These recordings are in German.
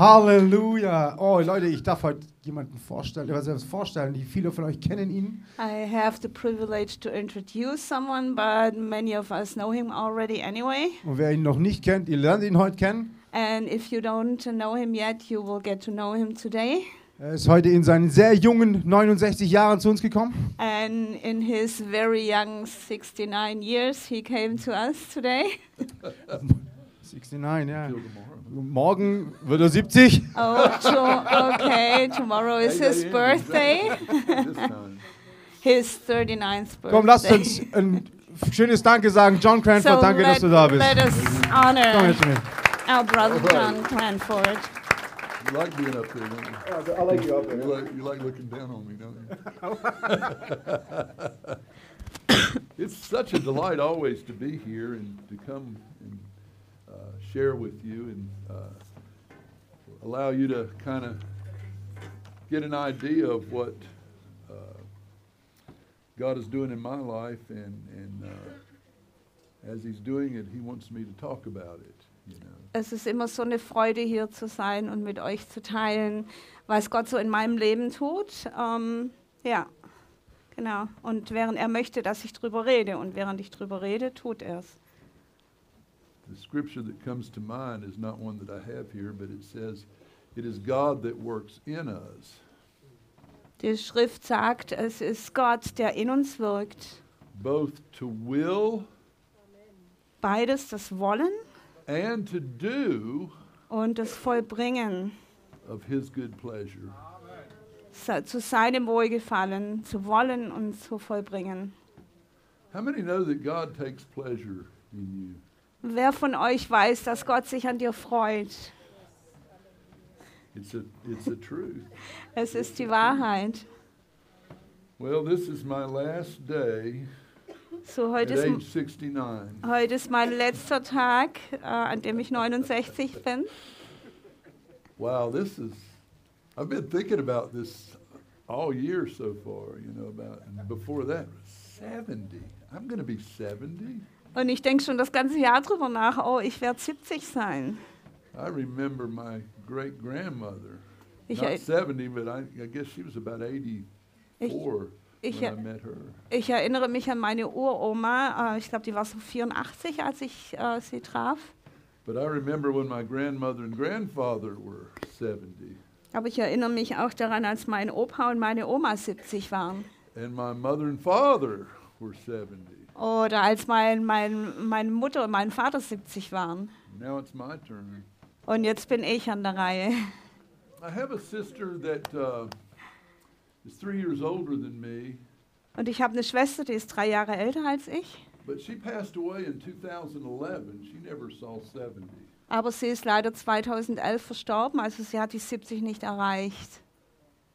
Halleluja. Oh, Leute, ich darf heute jemanden vorstellen, also vorstellen, die viele von euch kennen ihn. I have the privilege to introduce someone, but many of us know him already anyway. Und wer ihn noch nicht kennt, ihr lernt ihn heute kennen. And if you don't know him yet, you will get to know him today. Er ist heute in seinen sehr jungen 69 Jahren zu uns gekommen. And in his very young 69 years, he came to us today. 69, ja. Morgen wird er 70. Oh, okay, tomorrow is his birthday, his 39th birthday. Komm, lasst uns ein schönes Danke sagen. John Cranford, so danke, let, dass du da bist. let us Komm honor jetzt mit. our brother John Cranford. You like being up there, don't you? I like you up You like, you like looking down on me, don't you? it's such a delight always to be here and to come share with you and uh, allow you to kind of get an idea of what uh, God is doing in my life, and, and uh, as He's doing it, He wants me to talk about it. You know. Es ist immer so eine Freude, hier zu sein und mit euch zu teilen, was Gott so in meinem Leben tut. Ähm, ja, genau. Und während er möchte, dass ich drüber rede und während ich drüber rede, tut er es. The scripture that comes to mind is not one that I have here, but it says, It is God that works in us, Die Schrift sagt, es ist Gott, der in uns wirkt. both to will Beides, das Wollen and to do und das Vollbringen. of His good pleasure. Zu seinem Wohlgefallen, zu wollen und zu vollbringen. How many know that God takes pleasure in you? Wer von euch weiß, dass Gott sich an dir freut? It's a, it's a truth. Es ist die Wahrheit. Well, this is my last day So, at heute ist, age 69. heute ist mein letzter Tag, äh, an dem ich 69 bin. Wow, this is, I've been thinking about this all year so far, you know, about, before that, 70. I'm going to be 70. Und ich denke schon das ganze Jahr drüber nach, oh, ich werde 70 sein. I remember my great grandmother, Ich, not er- 70, but I, I guess she was about 84 ich, when I met her. ich erinnere mich an meine Uroma. Äh, ich glaube, die war so 84, als ich äh, sie traf. But I remember when my grandmother and grandfather were 70, Aber ich erinnere mich auch daran, als mein Opa und meine Oma 70 waren. and my mother and father were 70. Oder als mein, mein, meine Mutter und mein Vater 70 waren. Now it's my turn. Und jetzt bin ich an der Reihe. I have a sister that uh, is three years older than me, Und ich habe eine Schwester, die ist drei Jahre älter als ich. but she passed away in 2011. She never saw 70. Aber sie ist leider 2011 verstorben, also sie hat die 70 nicht erreicht.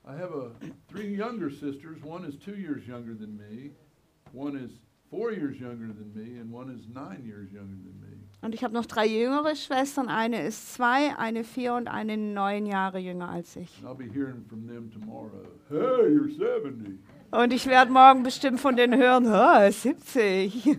I have a, three younger sisters. One is two years younger than me, one is Und ich habe noch drei jüngere Schwestern. Eine ist zwei, eine vier und eine neun Jahre jünger als ich. Hey, you're 70. Und ich werde morgen bestimmt von denen hören, "Ah, 70.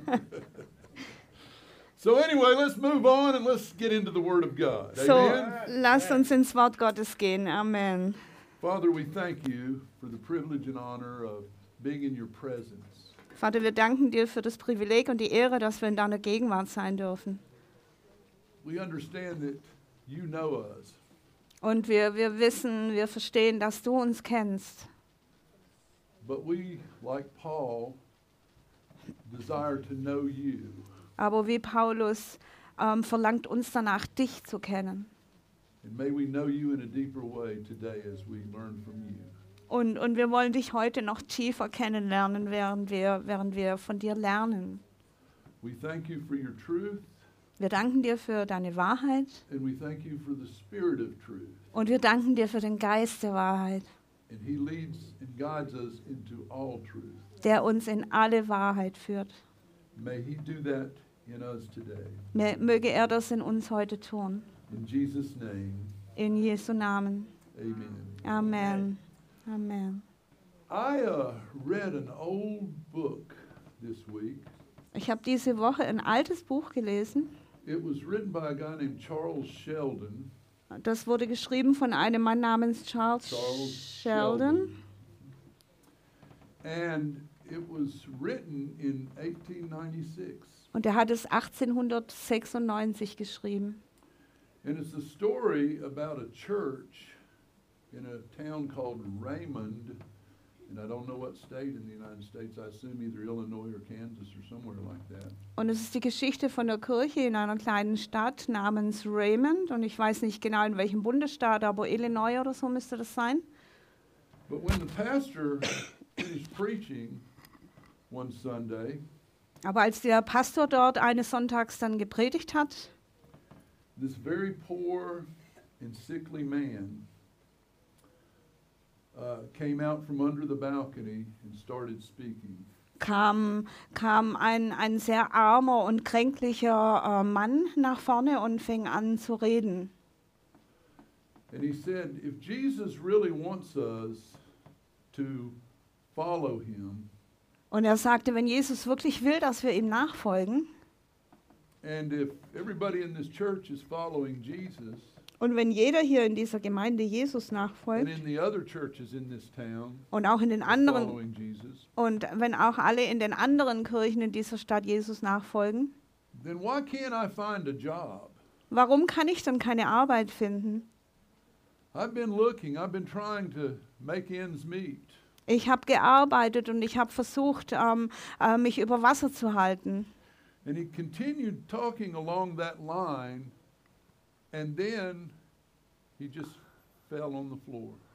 So anyway, let's move on and let's get into the Word of God. So, Amen. lasst uns ins Wort Gottes gehen. Amen. Father, we thank you for the privilege and honor of being in your presence. Vater, wir danken dir für das Privileg und die Ehre, dass wir in deiner Gegenwart sein dürfen. We understand that you know us. Und wir, wir wissen, wir verstehen, dass du uns kennst. But we, like Paul, desire to know you. Aber wie Paulus ähm, verlangt uns danach, dich zu kennen. And may we know you in a deeper way today as we learn from you. Und, und wir wollen dich heute noch tiefer kennenlernen, während wir, während wir von dir lernen. We thank you for your truth, Wir danken dir für deine Wahrheit and we thank you for the spirit of truth. und wir danken dir für den Geist der Wahrheit, And he leads and guides us into all truth. der uns in alle Wahrheit führt. May he do that in us today. Mö- Möge er das in uns heute tun. In Jesus' name, In Jesu Namen. amen. Amen. Amen. I uh, read an old book this week. Ich habe diese Woche ein altes Buch gelesen. It was written by a guy named Charles Sheldon, Das wurde geschrieben von einem Mann namens Charles, Charles Sheldon. And it was written in 1896. Und er hat es 1896 geschrieben. And it's a story about a church in a town called Raymond. And I don't know what state in the United States. I assume either Illinois or Kansas or somewhere like that. Und es ist die Geschichte von der Kirche in einer kleinen Stadt namens Raymond. Und ich weiß nicht genau in welchem Bundesstaat, aber Illinois oder so müsste das sein. But when the pastor finished preaching one Sunday, Aber als der Pastor dort eines Sonntags dann gepredigt hat, this very poor and sickly man uh, came out from under the balcony and started speaking. Kam, kam ein, ein sehr armer und kränklicher äh, Mann nach vorne und fing an zu reden. And he said, if Jesus really wants us to follow him, Und er sagte, wenn Jesus wirklich will, dass wir ihm nachfolgen, and if everybody in this church is following Jesus, und wenn jeder hier in dieser Gemeinde Jesus nachfolgt, in the other churches in this town und auch in den anderen, Jesus, und wenn auch alle in den anderen Kirchen in dieser Stadt Jesus nachfolgen, then why can't I find a job? warum kann ich dann keine Arbeit finden? I've been looking, I've been trying to make ends meet. Ich habe gearbeitet und ich habe versucht, ähm, äh, mich über Wasser zu halten. And he continued talking along that line,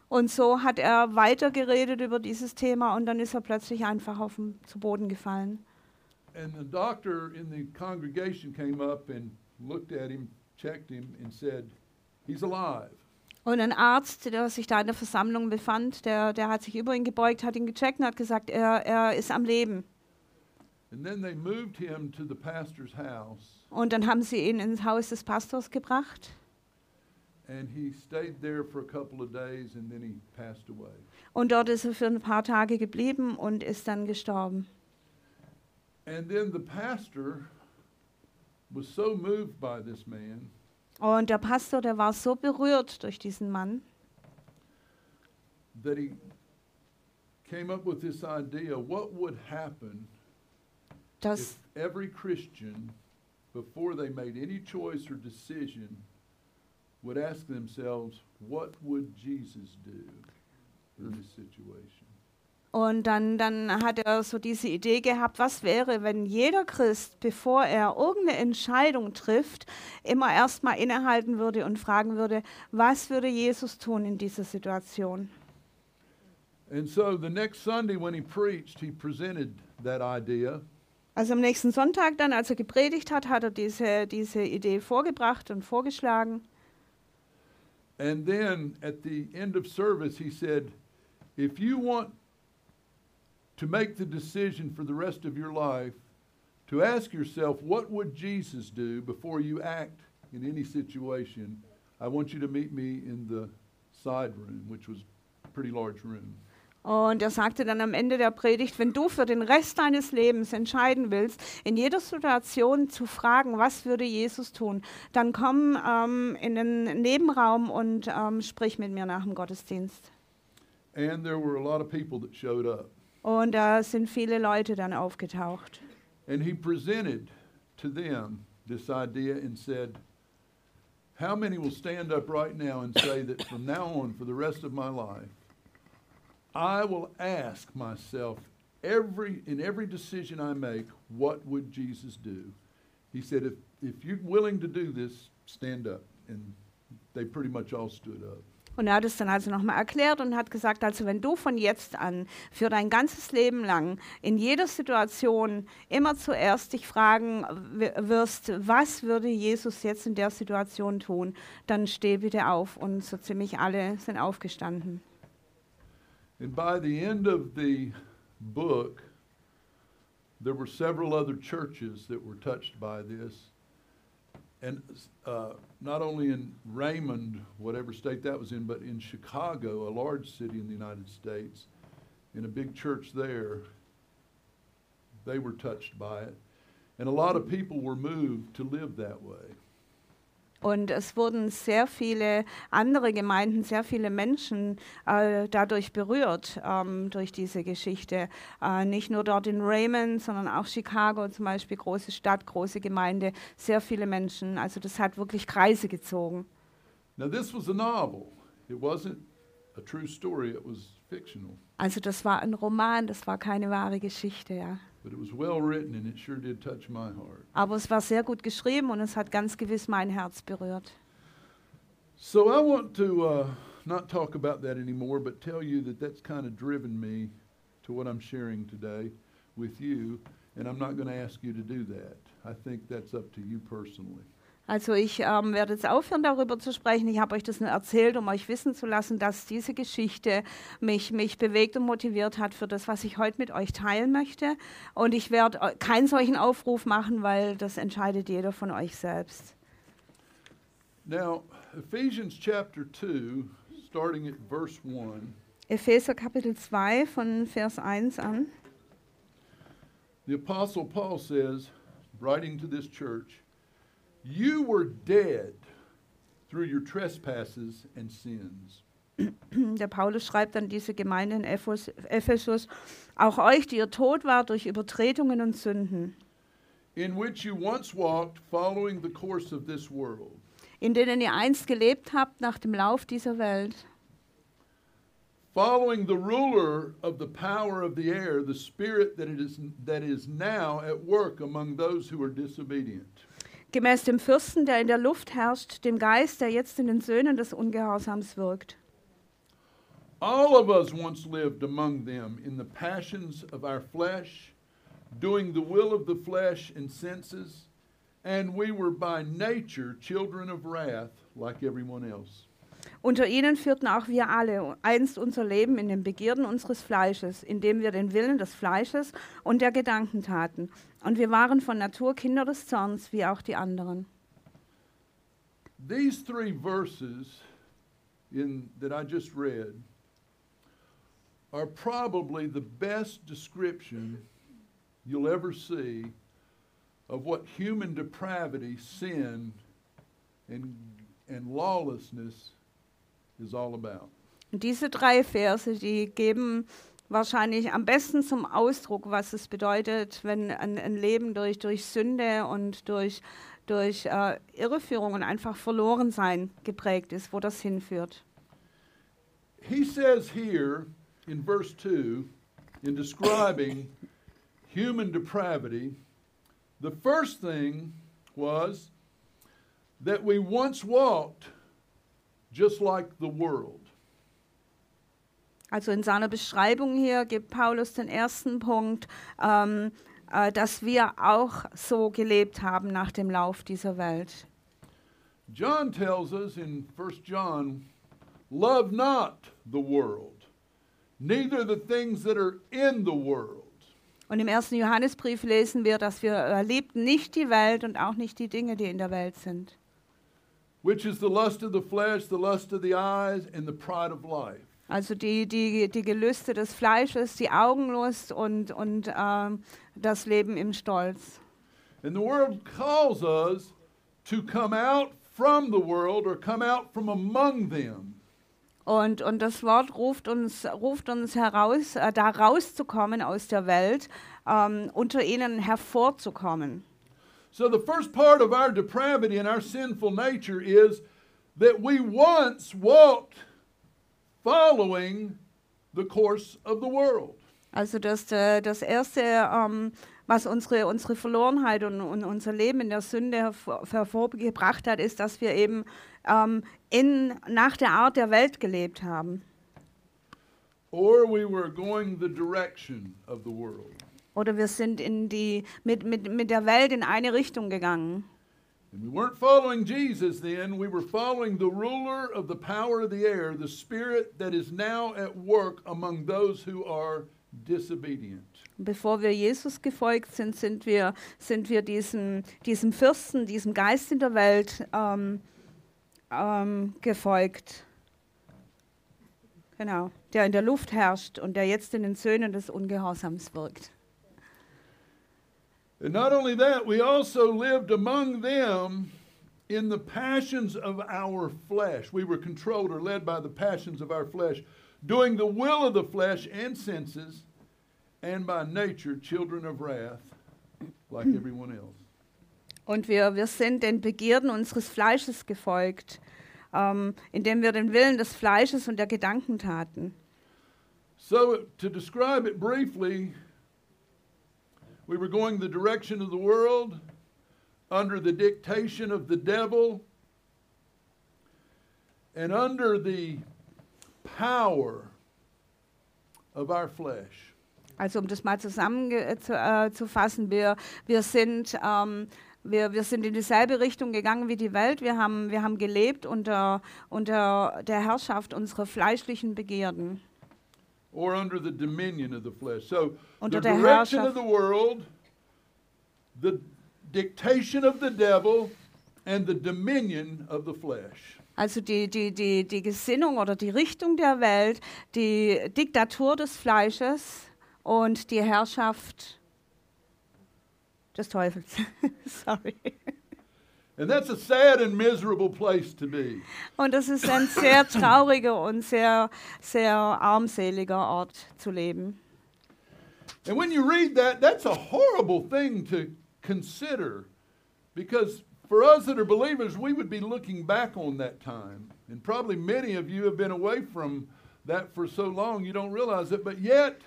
Und so hat er weitergeredet über dieses Thema und dann ist er plötzlich einfach auf den, zu Boden gefallen. And the doctor in the congregation came up and looked at him, checked him, and said, He's alive. Und ein Arzt, der sich da in der Versammlung befand, der, der hat sich über ihn gebeugt, hat ihn gecheckt und hat gesagt, er, er ist am Leben. And then they moved him to the pastor's house, Und dann haben sie ihn ins Haus des Pastors gebracht. and he stayed there for a couple of days, and then he passed away. Und dort ist er für ein paar Tage geblieben und ist dann gestorben. And then the pastor was so moved by this man Und der Pastor, der war so berührt durch diesen Mann, that he came up with this idea what would happen dass, if every Christian, before they made any choice or decision, would ask themselves, what would Jesus do in this situation? Und dann, dann hat er so diese Idee gehabt, was wäre, wenn jeder Christ, bevor er irgendeine Entscheidung trifft, immer erstmal innehalten würde und fragen würde, was würde Jesus tun in dieser Situation? And so the next Sunday when he preached, he presented that idea. Also am nächsten Sonntag dann, als er gepredigt hat, hat er diese, diese Idee vorgebracht und vorgeschlagen. And then at the end of service, he said, if you want to make the decision for the rest of your life, to ask yourself, what would Jesus do before you act in any situation? I want you to meet me in the side room, which was a pretty large room. Und er sagte dann am Ende der Predigt, wenn du für den Rest deines Lebens entscheiden willst, in jeder Situation zu fragen, was würde Jesus tun, dann komm ähm, in den Nebenraum und ähm, sprich mit mir nach dem Gottesdienst. And there were a lot of people that showed up. Und da sind viele Leute dann aufgetaucht. And he presented to them this idea and said, How many will stand up right now and say that from now on, for the rest of my life, I will ask myself every in every decision I make, what would Jesus do? He said, if, if you're willing to do this, stand up. And they pretty much all stood up. Und er hat es dann also nochmal erklärt und hat gesagt, also wenn du von jetzt an für dein ganzes Leben lang in jeder Situation immer zuerst dich fragen wirst, was würde Jesus jetzt in der Situation tun, dann steh bitte auf. Und so ziemlich alle sind aufgestanden. And by the end of the book, there were several other churches that were touched by this. And uh, not only in Raymond, whatever state that was in, but in Chicago, a large city in the United States, in a big church there, they were touched by it. And a lot of people were moved to live that way. Und es wurden sehr viele andere Gemeinden, sehr viele Menschen äh, dadurch berührt, ähm, durch diese Geschichte. Äh, nicht nur dort in Raymond, sondern auch Chicago zum Beispiel, große Stadt, große Gemeinde, sehr viele Menschen. Also das hat wirklich Kreise gezogen. Now, this was a novel. It wasn't a true story, it was fictional. Also das war ein Roman, das war keine wahre Geschichte, ja. But it was well written and it sure did touch my heart. Aber es war sehr gut geschrieben und es hat ganz gewiss mein Herz berührt. So I want to uh, not talk about that anymore, but tell you that that's kind of driven me to what I'm sharing today with you, and I'm not going to ask you to do that. I think that's up to you personally. Also ich ähm, werde jetzt aufhören, darüber zu sprechen. Ich habe euch das nur erzählt, um euch wissen zu lassen, dass diese Geschichte mich, mich bewegt und motiviert hat für das, was ich heute mit euch teilen möchte. Und ich werde äh, keinen solchen Aufruf machen, weil das entscheidet jeder von euch selbst. Now, Ephesians chapter 2, starting at verse 1, Epheser Kapitel 2 von Vers 1 an. the Apostle Paul says, writing to this church, You were dead through your trespasses and sins. Der Paulus schreibt an diese Gemeinde in Ephesus, auch euch, die ihr tot wart durch Übertretungen und Sünden, in which you once walked, following the course of this world, in denen ihr einst gelebt habt nach dem Lauf dieser Welt, following the ruler of the power of the air, the spirit that, is, that is now at work among those who are disobedient. Gemäß dem Fürsten, der in der Luft herrscht, dem Geist, der jetzt in den Söhnen des Ungehorsams wirkt. All of us once lived among them in the passions of our flesh, doing the will of the flesh and senses, and we were by nature children of wrath like everyone else. Unter ihnen führten auch wir alle einst unser Leben in den Begierden unseres Fleisches, indem wir den Willen des Fleisches und der Gedanken taten. Und wir waren von Natur Kinder des Zorns, wie auch die anderen. These three verses in, that I just read are probably the best description you'll ever see of what human depravity, sin, and, and lawlessness is all about. Diese drei Verse, die geben wahrscheinlich am besten zum Ausdruck, was es bedeutet, wenn ein, ein Leben durch, durch Sünde und durch, durch äh, Irreführung und einfach Verlorensein geprägt ist, wo das hinführt. He says here in verse 2, in describing human depravity, the first thing was that we once walked just like the world. Also in seiner Beschreibung hier gibt Paulus den ersten Punkt, ähm, äh, dass wir auch so gelebt haben nach dem Lauf dieser Welt. John tells us in 1 John, love not the world, neither the things that are in the world. Und im ersten Johannesbrief lesen wir, dass wir äh, nicht die Welt und auch nicht die Dinge, die in der Welt sind. Which is the lust of the flesh, the lust of the eyes, and the pride of life. Also die, die, die Gelüste des Fleisches, die Augenlust und, und ähm, das Leben im Stolz. And the world calls us to come out from the world or come out from among them. Und, und das Wort ruft uns, ruft uns heraus, äh, da rauszukommen aus der Welt, ähm, unter ihnen hervorzukommen. So the first part of our depravity and our sinful nature is that we once walked following the course of the world. Also das, äh, das Erste, ähm, was unsere, unsere Verlorenheit und, und unser Leben in der Sünde hervor, hervorgebracht hat, ist, dass wir eben ähm, in, nach der Art der Welt gelebt haben. Or we were going the direction of the world. Oder wir sind in die, mit, mit, mit der Welt in eine Richtung gegangen. And we weren't following Jesus then, we were following the ruler of the power of the air, the spirit that is now at work among those who are disobedient. Bevor wir Jesus gefolgt sind, sind wir, sind wir diesem, diesem Fürsten, diesem Geist in der Welt ähm, ähm, gefolgt. Genau, der in der Luft herrscht und der jetzt in den Söhnen des Ungehorsams wirkt. And not only that, we also lived among them in the passions of our flesh. We were controlled or led by the passions of our flesh, doing the will of the flesh and senses, and by nature children of wrath, like hmm. everyone else. Und wir, wir sind den Begierden unseres Fleisches gefolgt, ähm, indem wir den Willen des Fleisches und der Gedanken taten. So, to describe it briefly, we were going the direction of the world under the dictation of the devil and under the power of our flesh. Also um das mal zusammenzufassen, wir, wir, sind, ähm, wir, wir sind in dieselbe Richtung gegangen wie die Welt. Wir haben, wir haben gelebt unter, unter der Herrschaft unserer fleischlichen Begierden. Or under the dominion of the flesh. So Unter the direction of the world, the dictation of the devil, and the dominion of the flesh. Also die, die, die, die Gesinnung oder die Richtung der Welt, die Diktatur des Fleisches und die Herrschaft des Teufels. Sorry. And that's a sad and miserable place to be. Und das ist ein sehr trauriger und sehr, sehr armseliger Ort zu leben. And when you read that, that's a horrible thing to consider because for us that are believers, we would be looking back on that time. And probably many of you have been away from that for so long you don't realize it, but yet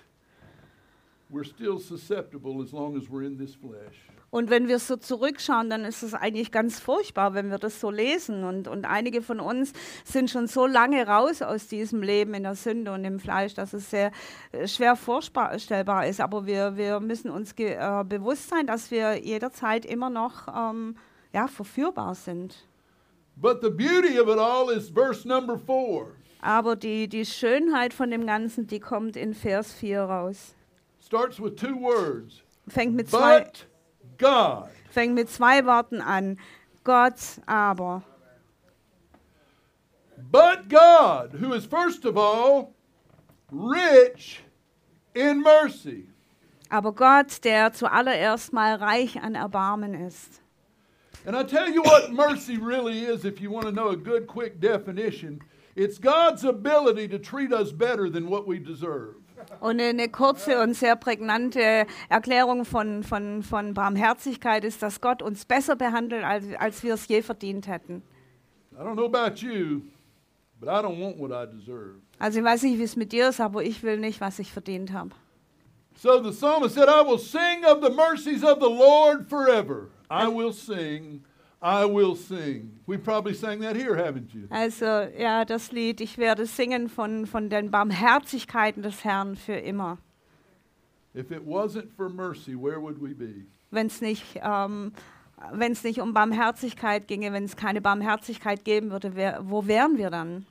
we're still susceptible as long as we're in this flesh. Und wenn wir so zurückschauen, dann ist es eigentlich ganz furchtbar, wenn wir das so lesen. Und, und einige von uns sind schon so lange raus aus diesem Leben in der Sünde und im Fleisch, dass es sehr äh, schwer vorstellbar ist. Aber wir, wir müssen uns äh, bewusst sein, dass wir jederzeit immer noch ähm, ja, verführbar sind. But the beauty of it all is verse number four. Aber die, die Schönheit von dem Ganzen, die kommt in Vers 4 raus. Starts with two words. Fängt mit zwei, But God. fängt mit zwei Worten an. Gott aber. But God, who is first of all rich in mercy. Aber Gott, der zuallererst mal reich an Erbarmen ist. And I tell you what mercy really is, if you want to know a good, quick definition. It's God's ability to treat us better than what we deserve. Und eine kurze und sehr prägnante Erklärung von, von, von Barmherzigkeit ist, dass Gott uns besser behandelt, als, als wir es je verdient hätten. I don't know about you, but I don't want what I deserve. Also ich weiß nicht, wie es mit dir ist, aber ich will nicht, was ich verdient habe. So the psalmist said, I will sing of the mercies of the Lord forever. I will sing, I will sing. We probably sang that here, haven't you? Also ja, das Lied, ich werde singen von, von den Barmherzigkeiten des Herrn für immer. If it wasn't for mercy, where would we be? Wenn es nicht, ähm, wenn's nicht um Barmherzigkeit ginge, wenn es keine Barmherzigkeit geben würde, wer, wo wären wir dann?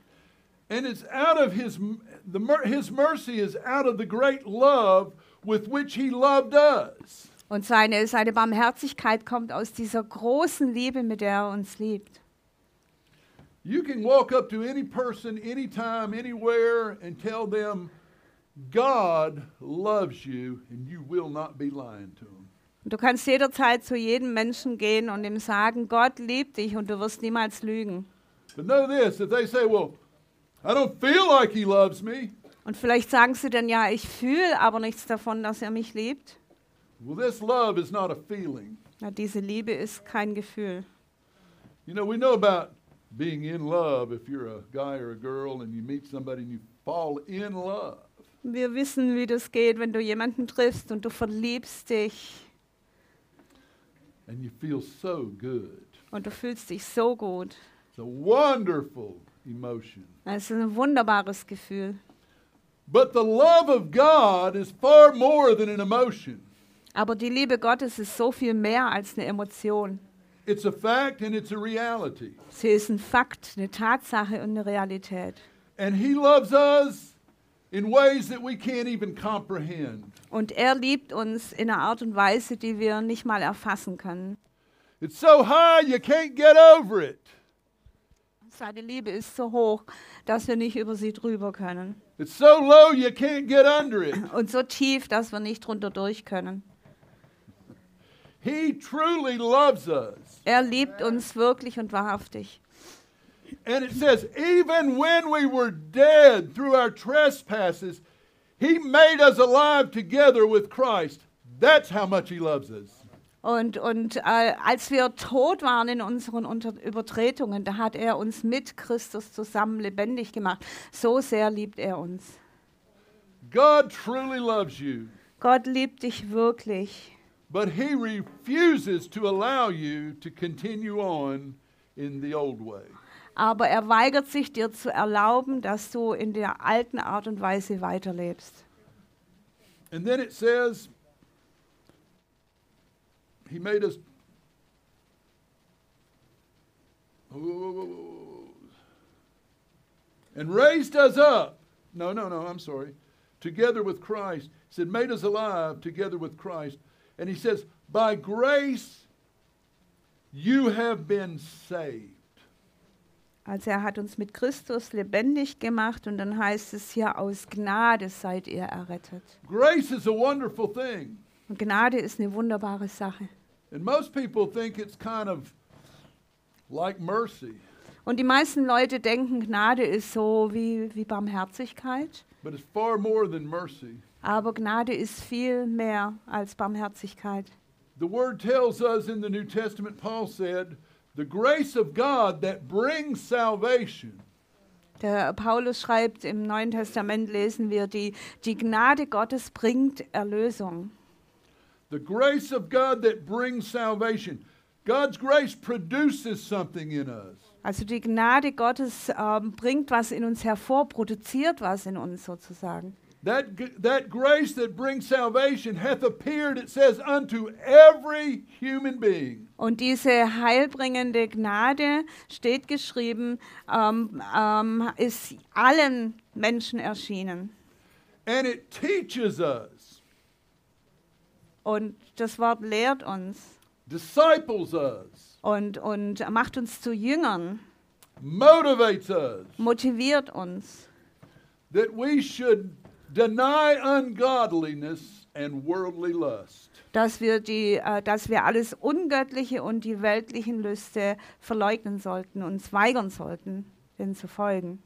And it's out of his the his mercy is out of the great love with which he loved us. Und seine, seine Barmherzigkeit kommt aus dieser großen Liebe, mit der er uns liebt. You can walk up to any person anytime anywhere and tell them God loves you and you will not be lying to them. Und du kannst jederzeit zu jedem Menschen gehen und ihm sagen, Gott liebt dich und du wirst niemals lügen. But know this, if they say, "Well, I don't feel like he loves me." Und vielleicht sagen sie dann, ja, ich fühle aber nichts davon, dass er mich liebt. Well, this love is not a feeling. Ja, diese Liebe ist kein Gefühl. You know, we know about being in love if you're a guy or a girl and you meet somebody and you fall in love. Wir wissen, wie das geht, wenn du jemanden triffst und du verliebst dich and you feel so good. und du fühlst dich so gut. It's a wonderful emotion. Es ist ein wunderbares Gefühl. But the love of God is far more than an emotion. Aber die Liebe Gottes ist so viel mehr als eine Emotion. It's a fact and it's a reality. Sie ist ein Fakt, eine Tatsache und eine Realität. And He loves us in ways that we can't even comprehend. Und er liebt uns in einer Art und Weise, die wir nicht mal erfassen können. It's so high you can't get over it. Seine Liebe ist so hoch, dass wir nicht über sie drüber können. It's so low you can't get under it. Und so tief, dass wir nicht drunter durch können. He truly loves us. Er liebt uns wirklich und wahrhaftig. And it says, even when we were dead through our trespasses, He made us alive together with Christ. That's how much He loves us. Und, und äh, als wir tot waren in unseren Unter Übertretungen, da hat er uns mit Christus zusammen lebendig gemacht. So sehr liebt er uns. God truly loves you, Gott liebt dich wirklich. But He refuses to allow you to continue on in the old way. Aber er weigert sich dir zu erlauben, dass du in der alten Art und Weise weiterlebst. And then it says, He made us. And raised us up. No, no, no, I'm sorry. Together with Christ. He said, made us alive together with Christ. And he says, by grace you have been saved. Also er hat uns mit Christus lebendig gemacht und dann heißt es hier, aus Gnade seid ihr errettet. Grace is a wonderful thing. Und Gnade ist eine wunderbare Sache. And most people think it's kind of like mercy. Und die meisten Leute denken, Gnade ist so wie, wie Barmherzigkeit. But it's far more than mercy. Aber Gnade ist viel mehr als Barmherzigkeit. The word tells us in the New Testament, Paul said, the grace of God that brings salvation. Der Paulus schreibt, im Neuen Testament lesen wir, die, die Gnade Gottes bringt Erlösung. The grace of God that brings salvation. God's grace produces something in us. Also die Gnade Gottes ähm, bringt was in uns hervor, produziert was in uns sozusagen. That, that grace that brings salvation hath appeared, it says, unto every human being. Und diese heilbringende Gnade, steht geschrieben, ähm, ähm, ist allen Menschen erschienen. And it teaches us, Und das Wort lehrt uns disciples us, und, und macht uns zu Jüngern, motivates us, motiviert uns, that we should deny ungodliness and worldly lust. dass wir, die, äh, dass wir alles Ungöttliche und die weltlichen Lüste verleugnen sollten, weigern sollten, denen zu folgen.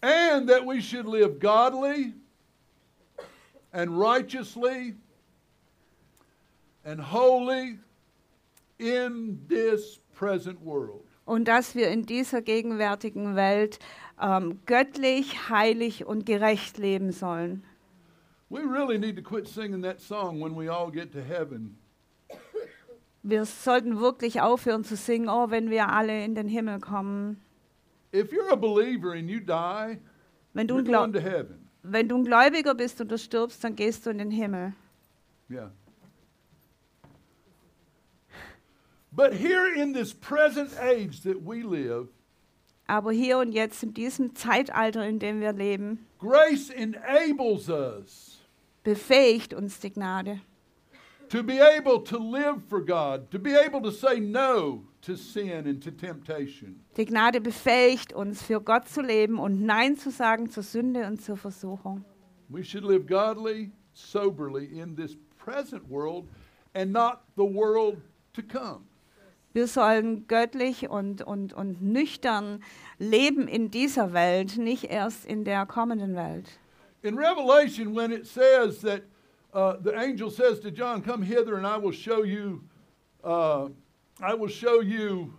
and that we should live godly and righteously and holy in this present world. Und dass wir in dieser gegenwärtigen Welt ähm, göttlich, heilig und gerecht leben sollen. We really need to quit singing that song when we all get to heaven. Wir sollten wirklich aufhören zu singen, oh, wenn wir alle in den Himmel kommen. If you're a believer and you die, Wenn du, you're going to heaven. wenn du ein Gläubiger bist und du stirbst, dann gehst du in den Himmel. Yeah. But here in this present age that we live, Aber hier und jetzt, in diesem Zeitalter, in dem wir leben, grace enables us befähigt uns die Gnade, to be able to live for God, to be able to say no to sin and to temptation. Die Gnade befähigt uns, für Gott zu leben und Nein zu sagen zur Sünde und zur Versuchung. We should live godly, soberly in this present world and not the world to come. Wir sollen göttlich und, und, und nüchtern leben in dieser Welt, nicht erst in der kommenden Welt. In Revelation, when it says that uh, the angel says to John, Come hither and I will show you, uh, I will show you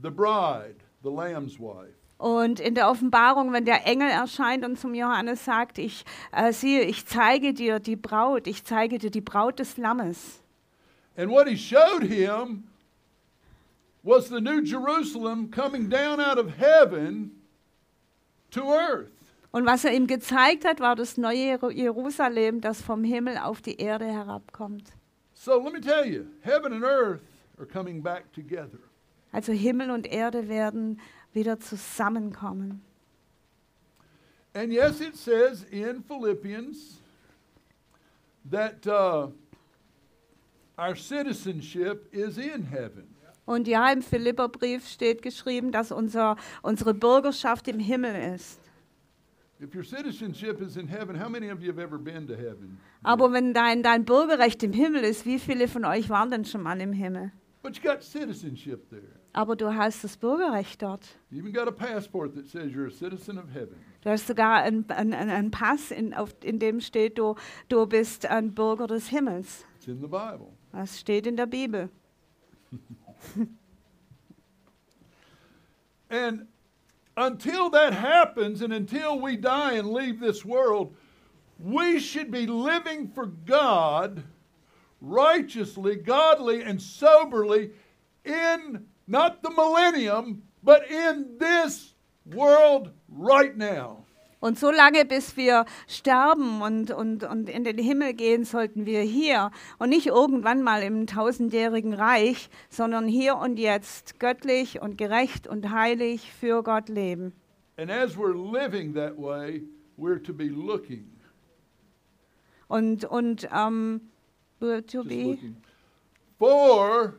the bride, the Lamb's wife. Und in der Offenbarung, wenn der Engel erscheint und zum Johannes sagt, ich äh, siehe, ich zeige dir die Braut, ich zeige dir die Braut des Lammes. And what he showed him was the new Jerusalem coming down out of heaven to earth. Und was er ihm gezeigt hat, war das neue Jerusalem, das vom Himmel auf die Erde herabkommt. So let me tell you, heaven and earth are coming back together. Also Himmel und Erde werden wieder zusammenkommen. And yes, it says in Philippians that uh, our citizenship is in heaven. Und ja, im Philipperbrief steht geschrieben, dass unser, unsere Bürgerschaft im Himmel ist. If your citizenship is in heaven, how many of you have ever been to heaven? Aber wenn dein, dein Bürgerrecht im Himmel ist, wie viele von euch waren denn schon mal im Himmel? But you got citizenship there. Aber du hast das Bürgerrecht dort. You even got a passport that says you're a citizen of heaven. Du hast sogar einen ein, ein, ein Pass, in, auf, in dem steht, du, du bist ein Bürger des Himmels. It's in the Bible. Das steht in der Bibel. And until that happens and until we die and leave this world, we should be living for God righteously, godly, and soberly in not the millennium, but in this world right now. Und so lange, bis wir sterben und, und, und in den Himmel gehen, sollten wir hier und nicht irgendwann mal im tausendjährigen Reich, sondern hier und jetzt göttlich und gerecht und heilig für Gott leben. And as we're living that way, we're to be looking. Und, und ähm, to Just be, looking for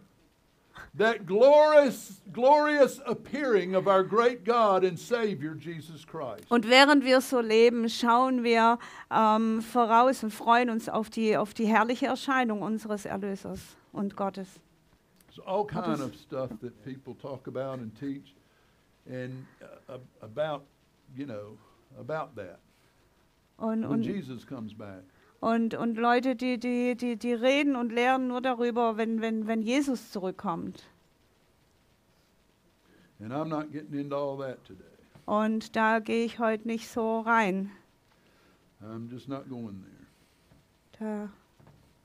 that glorious, glorious appearing of our great God and Savior Jesus Christ. und während wir so leben, schauen wir ähm, voraus und freuen uns auf die, auf die herrliche Erscheinung unseres Erlösers und Gottes. It's all kind of stuff that people talk about and teach, and uh, about you know about that Und, when und, Jesus comes back. Und, und Leute, die, die, die, die reden und lehren nur darüber, wenn, wenn, wenn Jesus zurückkommt. And I'm not getting into all that today. Und da gehe ich heute nicht so rein. I'm just not going there. Da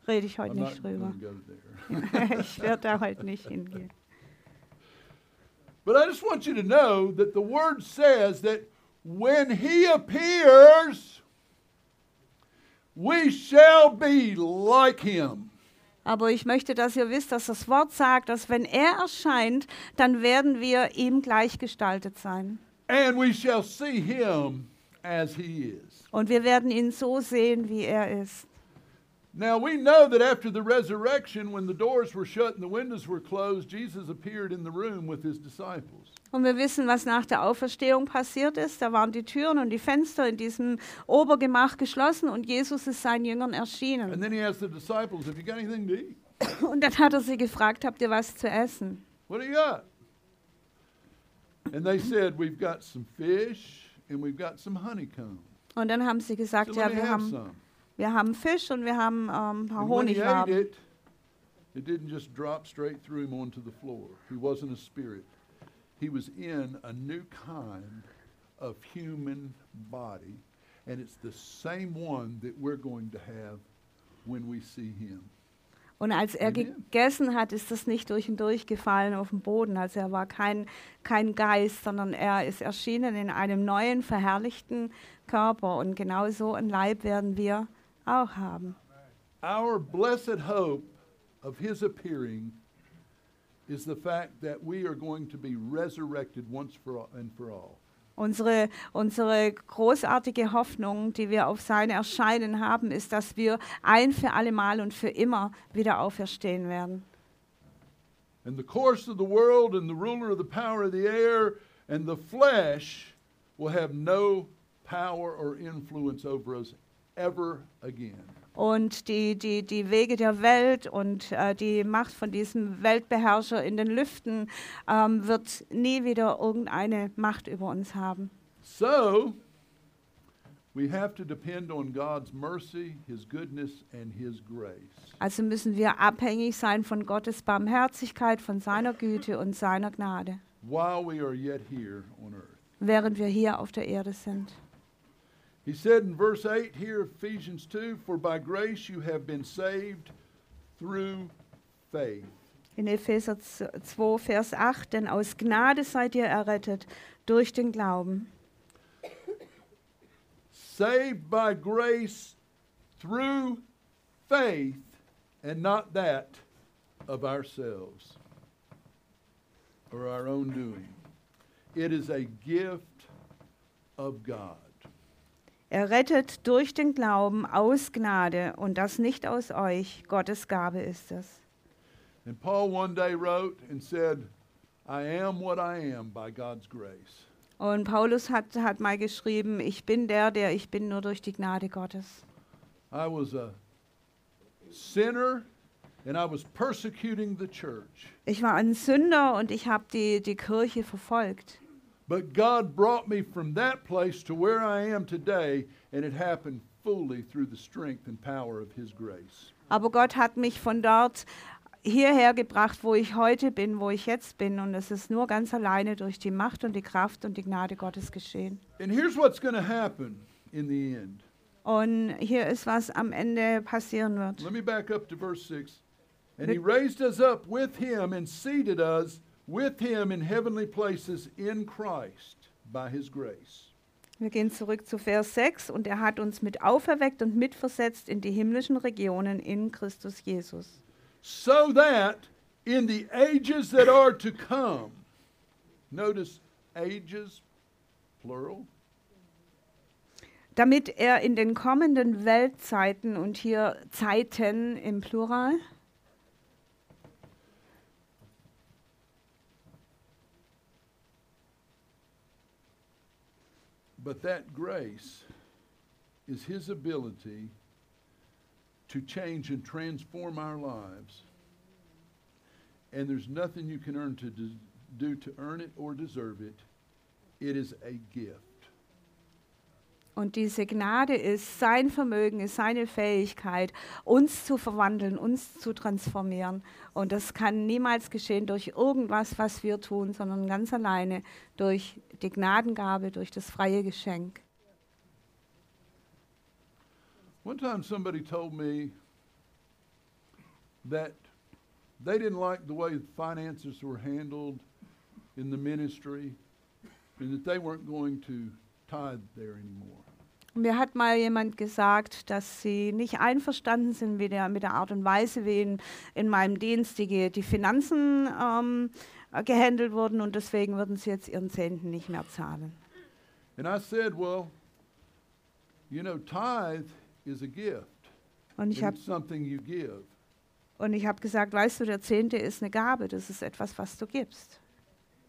rede ich heute I'm nicht not drüber. go there. ich werde da heute nicht hingehen. But I just want you to know that the word says that when he appears, we shall be like him. Aber ich möchte, dass ihr wisst, dass das Wort sagt, dass wenn er erscheint, dann werden wir ihm gleichgestaltet sein. And we shall see him as he is. Und wir werden ihn so sehen, wie er ist. Now we know that after the resurrection, when the doors were shut and the windows were closed, Jesus appeared in the room with his disciples. Und wir wissen, was nach der Auferstehung passiert ist. Da waren die Türen und die Fenster in diesem Obergemach geschlossen und Jesus ist seinen Jüngern erschienen. And then he asked the disciples, Have you got anything to eat? Und dann hat er sie gefragt, habt ihr was zu essen? What do you got? And they said, We've got some fish and we've got some honeycomb. Und dann haben sie So gesagt, ja, let me wir haben, some. wir haben Fisch und wir haben ähm, ein paar Honigwaben. it, it didn't just drop straight through him onto the floor. He wasn't a spirit. He was in a new kind of human body, and it's the same one that we're going to have when we see him. Und als er Amen. gegessen hat, ist das nicht durch und durch gefallen auf den Boden. Also er war kein, kein Geist, sondern er ist erschienen in einem neuen, verherrlichten Körper. Und genau so ein Leib werden wir auch haben. Our blessed hope of his appearing is the fact that we are going to be resurrected once for all, and for all. Unsere, unsere großartige Hoffnung, die wir auf sein Erscheinen haben, ist, dass wir ein für alle Mal und für immer wieder auferstehen werden. And the course of the world and the ruler of the power of the air and the flesh will have no power or influence over us ever again. Und die, die, die Wege der Welt und äh, die Macht von diesem Weltbeherrscher in den Lüften ähm, wird nie wieder irgendeine Macht über uns haben. So, we have to depend on God's mercy, His goodness, and His grace. Also müssen wir abhängig sein von Gottes Barmherzigkeit, von seiner Güte und seiner Gnade, while we are yet here on earth. während wir hier auf der Erde sind. He said in verse 8 here Ephesians 2 For by grace you have been saved through faith. In Epheser 2, Vers 8, denn aus Gnade seid ihr errettet durch den Glauben. Saved by grace through faith, and not that of ourselves or our own doing. It is a gift of God. Errettet durch den Glauben aus Gnade und das nicht aus euch, Gottes Gabe ist es. And Paul one day wrote and said, I am what I am by God's grace. Und Paulus hat, hat mal geschrieben, ich bin der, der ich bin, nur durch die Gnade Gottes. I was a sinner and I was persecuting the church. Ich war ein Sünder und ich habe die, die Kirche verfolgt. But God brought me from that place to where I am today, and it happened fully through the strength and power of His grace. Aber Gott hat mich von dort hierher gebracht, wo ich heute bin, wo ich jetzt bin. Und es ist nur ganz alleine durch die Macht und die Kraft und die Gnade Gottes geschehen. And here's what's going to happen in the end. Und hier ist, was am Ende passieren wird. Let me back up to verse 6. And He raised us up with Him and seated us with Him in heavenly places in Christ by His grace. Wir gehen zurück zu Vers 6. Und er hat uns mit auferweckt und mitversetzt in die himmlischen Regionen in Christus Jesus. so that in the ages that are to come, notice ages, plural, Damit er in den kommenden Weltzeiten und hier Zeiten im Plural but that grace is His ability to change and transform our lives. And there's nothing you can earn to do to earn it or deserve it. It is a gift. Und diese Gnade ist sein Vermögen, ist seine Fähigkeit, uns zu verwandeln, uns zu transformieren. Und das kann niemals geschehen durch irgendwas, was wir tun, sondern ganz alleine durch die Gnadengabe, durch das freie Geschenk. One time somebody told me that they didn't like the way finances were handled in the ministry and that they weren't going to tithe there anymore. Mir hat mal jemand gesagt, dass sie nicht einverstanden sind mit der, mit der Art und Weise, wie in, in meinem Dienst die, die Finanzen ähm, äh, gehandelt wurden und deswegen würden sie jetzt ihren Zehnten nicht mehr zahlen. And I said, well, you know, tithe is a gift. Und ich habe und ich hab gesagt, weißt du, der Zehnte ist eine Gabe, das ist etwas, was du gibst.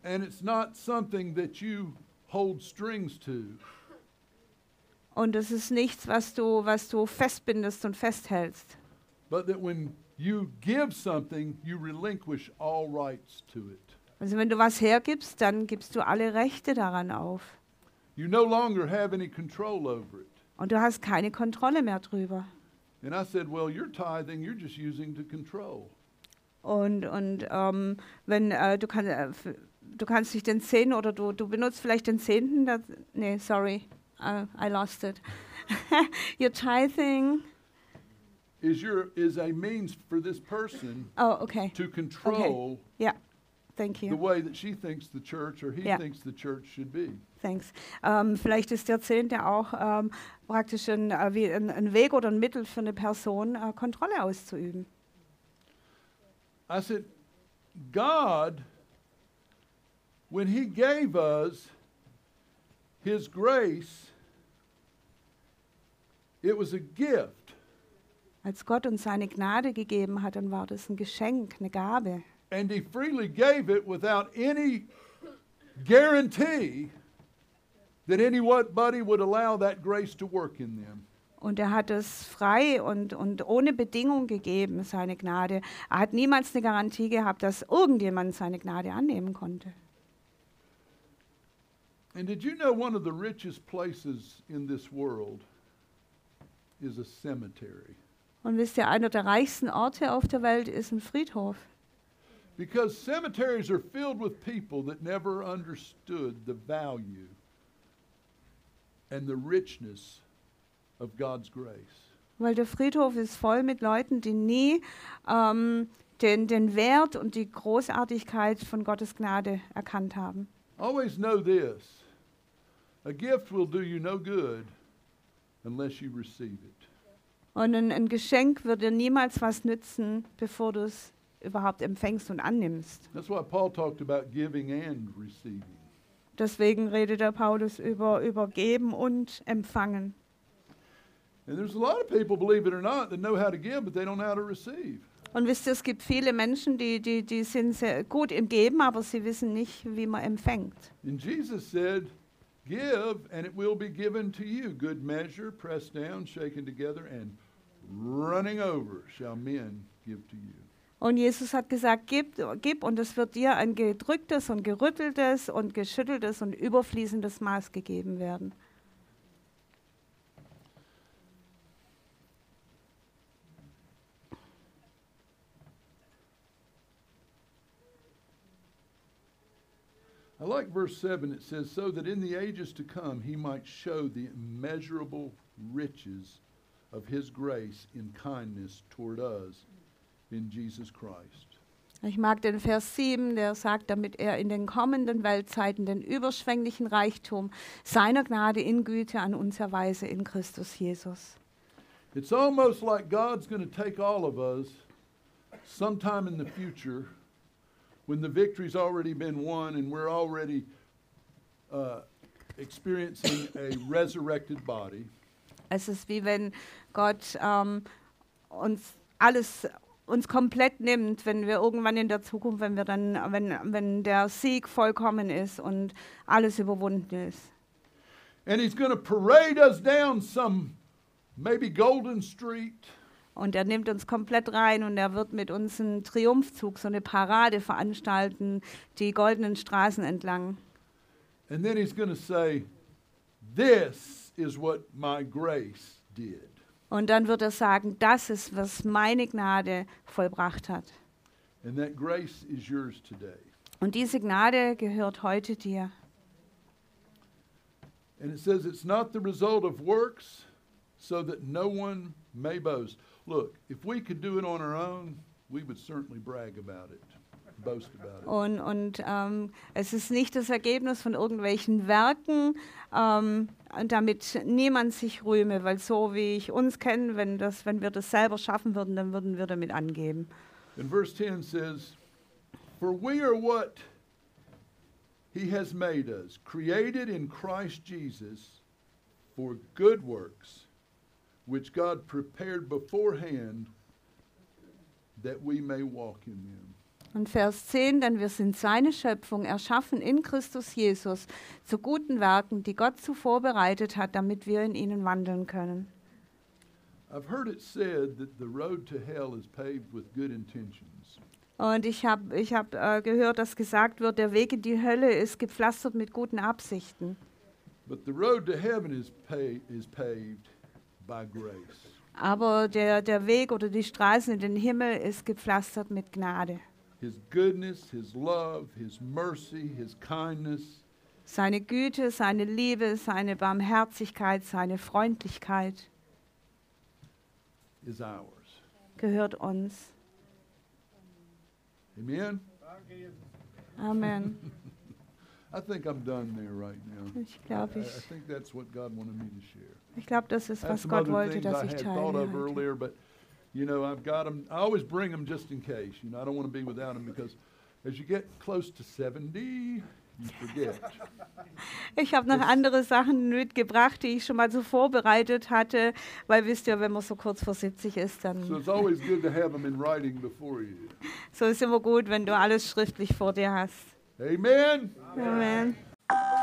And it's not something that you hold strings to. Und es ist nichts, was du, was du festbindest und festhältst. But that when you give something, you relinquish all rights to it. Also wenn du was hergibst, dann gibst du alle Rechte daran auf. You no longer have any control over it. Und du hast keine Kontrolle mehr drüber. And I said, Well, you're tithing, you're just using to control. Und, und ähm, wenn äh, du, kann, äh, du kannst dich den Zehnten oder du, du benutzt vielleicht den Zehnten, das, nee, sorry, uh, I lost it. You're tithing. Is your is a means for this person Oh, okay. to control Okay. Yeah, thank you. the way that she thinks the church or he Yeah. thinks the church should be. Thanks. Ähm, vielleicht ist der Zehnte auch ähm, praktisch ein, äh, wie ein, ein Weg oder ein Mittel für eine Person, äh, Kontrolle auszuüben. I said, God, when He gave us His grace, it was a gift. Als Gott uns seine Gnade gegeben hat, dann war das ein Geschenk, eine Gabe. And He freely gave it without any guarantee that anybody would allow that grace to work in them. Und er hat es frei und, und ohne Bedingung gegeben, seine Gnade. Er hat niemals eine Garantie gehabt, dass irgendjemand seine Gnade annehmen konnte. And did you know one of the richest places in this world is a cemetery? Und wisst ihr, einer der reichsten Orte auf der Welt ist ein Friedhof. Because cemeteries are filled with people that never understood the value and the richness of God's grace. Weil der Friedhof ist voll mit Leuten, die nie ähm, den, den Wert und die Großartigkeit von Gottes Gnade erkannt haben. Always know this a gift will do you no good unless you receive it. Und ein, ein Geschenk wird dir niemals was nützen, bevor du es überhaupt empfängst und annimmst. That's why Paul talked about giving and receiving. Deswegen redet der Paulus über, Geben und Empfangen. And there's a lot of people, believe it or not, that know how to give, but they don't know how to receive. Und wisst ihr, es gibt viele Menschen, die, die, die sind sehr gut im Geben, aber sie wissen nicht, wie man empfängt. And Jesus said, Give, and it will be given to you. Good measure, pressed down, shaken together, and running over shall men give to you. Und Jesus hat gesagt, gib, gib und es wird dir ein gedrücktes und gerütteltes und geschütteltes und überfließendes Maß gegeben werden. I like verse 7. It says, So that in the ages to come he might show the immeasurable riches of his grace in kindness toward us in Jesus Christ. Ich mag den Vers 7, der sagt, damit er in den kommenden Weltzeiten den überschwänglichen Reichtum seiner Gnade in Güte an uns erweise in Christus Jesus. It's almost like God's going to take all of us sometime in the future when the victory's already been won and we're already uh, experiencing a resurrected body. Es ist wie wenn Gott ähm, uns alles uns komplett nimmt, wenn wir irgendwann in der Zukunft, wenn wir dann, wenn, wenn der Sieg vollkommen ist und alles überwunden ist. And he's going to parade us down some maybe Golden Street Und er nimmt uns komplett rein und er wird mit uns einen Triumphzug, so eine Parade veranstalten, die goldenen Straßen entlang. and then he's going to say, This is what my grace did. Und dann wird er sagen, das ist, was meine Gnade vollbracht hat. And that grace is yours today. Und diese Gnade gehört heute dir. And it says it's not the result of works, so that no one may boast. Look, if we could do it on our own, we would certainly brag about it, boast about it. Und, und ähm, es ist nicht das Ergebnis von irgendwelchen Werken, ähm, damit niemand sich rühme, weil so wie ich uns kenne, wenn, das, wenn wir das selber schaffen würden, dann würden wir damit angeben. And verse 10 says, For we are what he has made us, created in Christ Jesus for good works, which God prepared beforehand that we may walk in them. Und Vers 10, denn wir sind seine Schöpfung, erschaffen in Christus Jesus zu guten Werken, die Gott zuvor bereitet hat, damit wir in ihnen wandeln können. I've heard it said that the road to hell is paved with good intentions. Und ich habe ich hab, äh, gehört, dass gesagt wird, der Weg in die Hölle ist gepflastert mit guten Absichten. But the road to heaven is, pay, is paved. Aber der, der Weg oder die Straßen in den Himmel ist gepflastert mit Gnade. His goodness, His love, His mercy, His kindness Seine Güte, seine Liebe, seine Barmherzigkeit, seine Freundlichkeit is ours. gehört uns. Amen? Amen. I think I'm done there right now. Ich glaube, I, I ich, think that's what God wanted me to share. ich glaube, das ist, I have was some Gott other wollte, things dass I ich had teile. thought of heute. earlier, but you know, I've got them. I always bring them just in case. You know, I don't want to be without them because as you get close to 70, you forget. Ich habe noch andere Sachen mitgebracht, die ich schon mal so vorbereitet hatte, weil wisst ihr, wenn man so kurz vor 70 ist, dann so it's always good to have them in writing before you. so ist immer gut, wenn du alles schriftlich vor dir hast. Amen. Amen. Amen.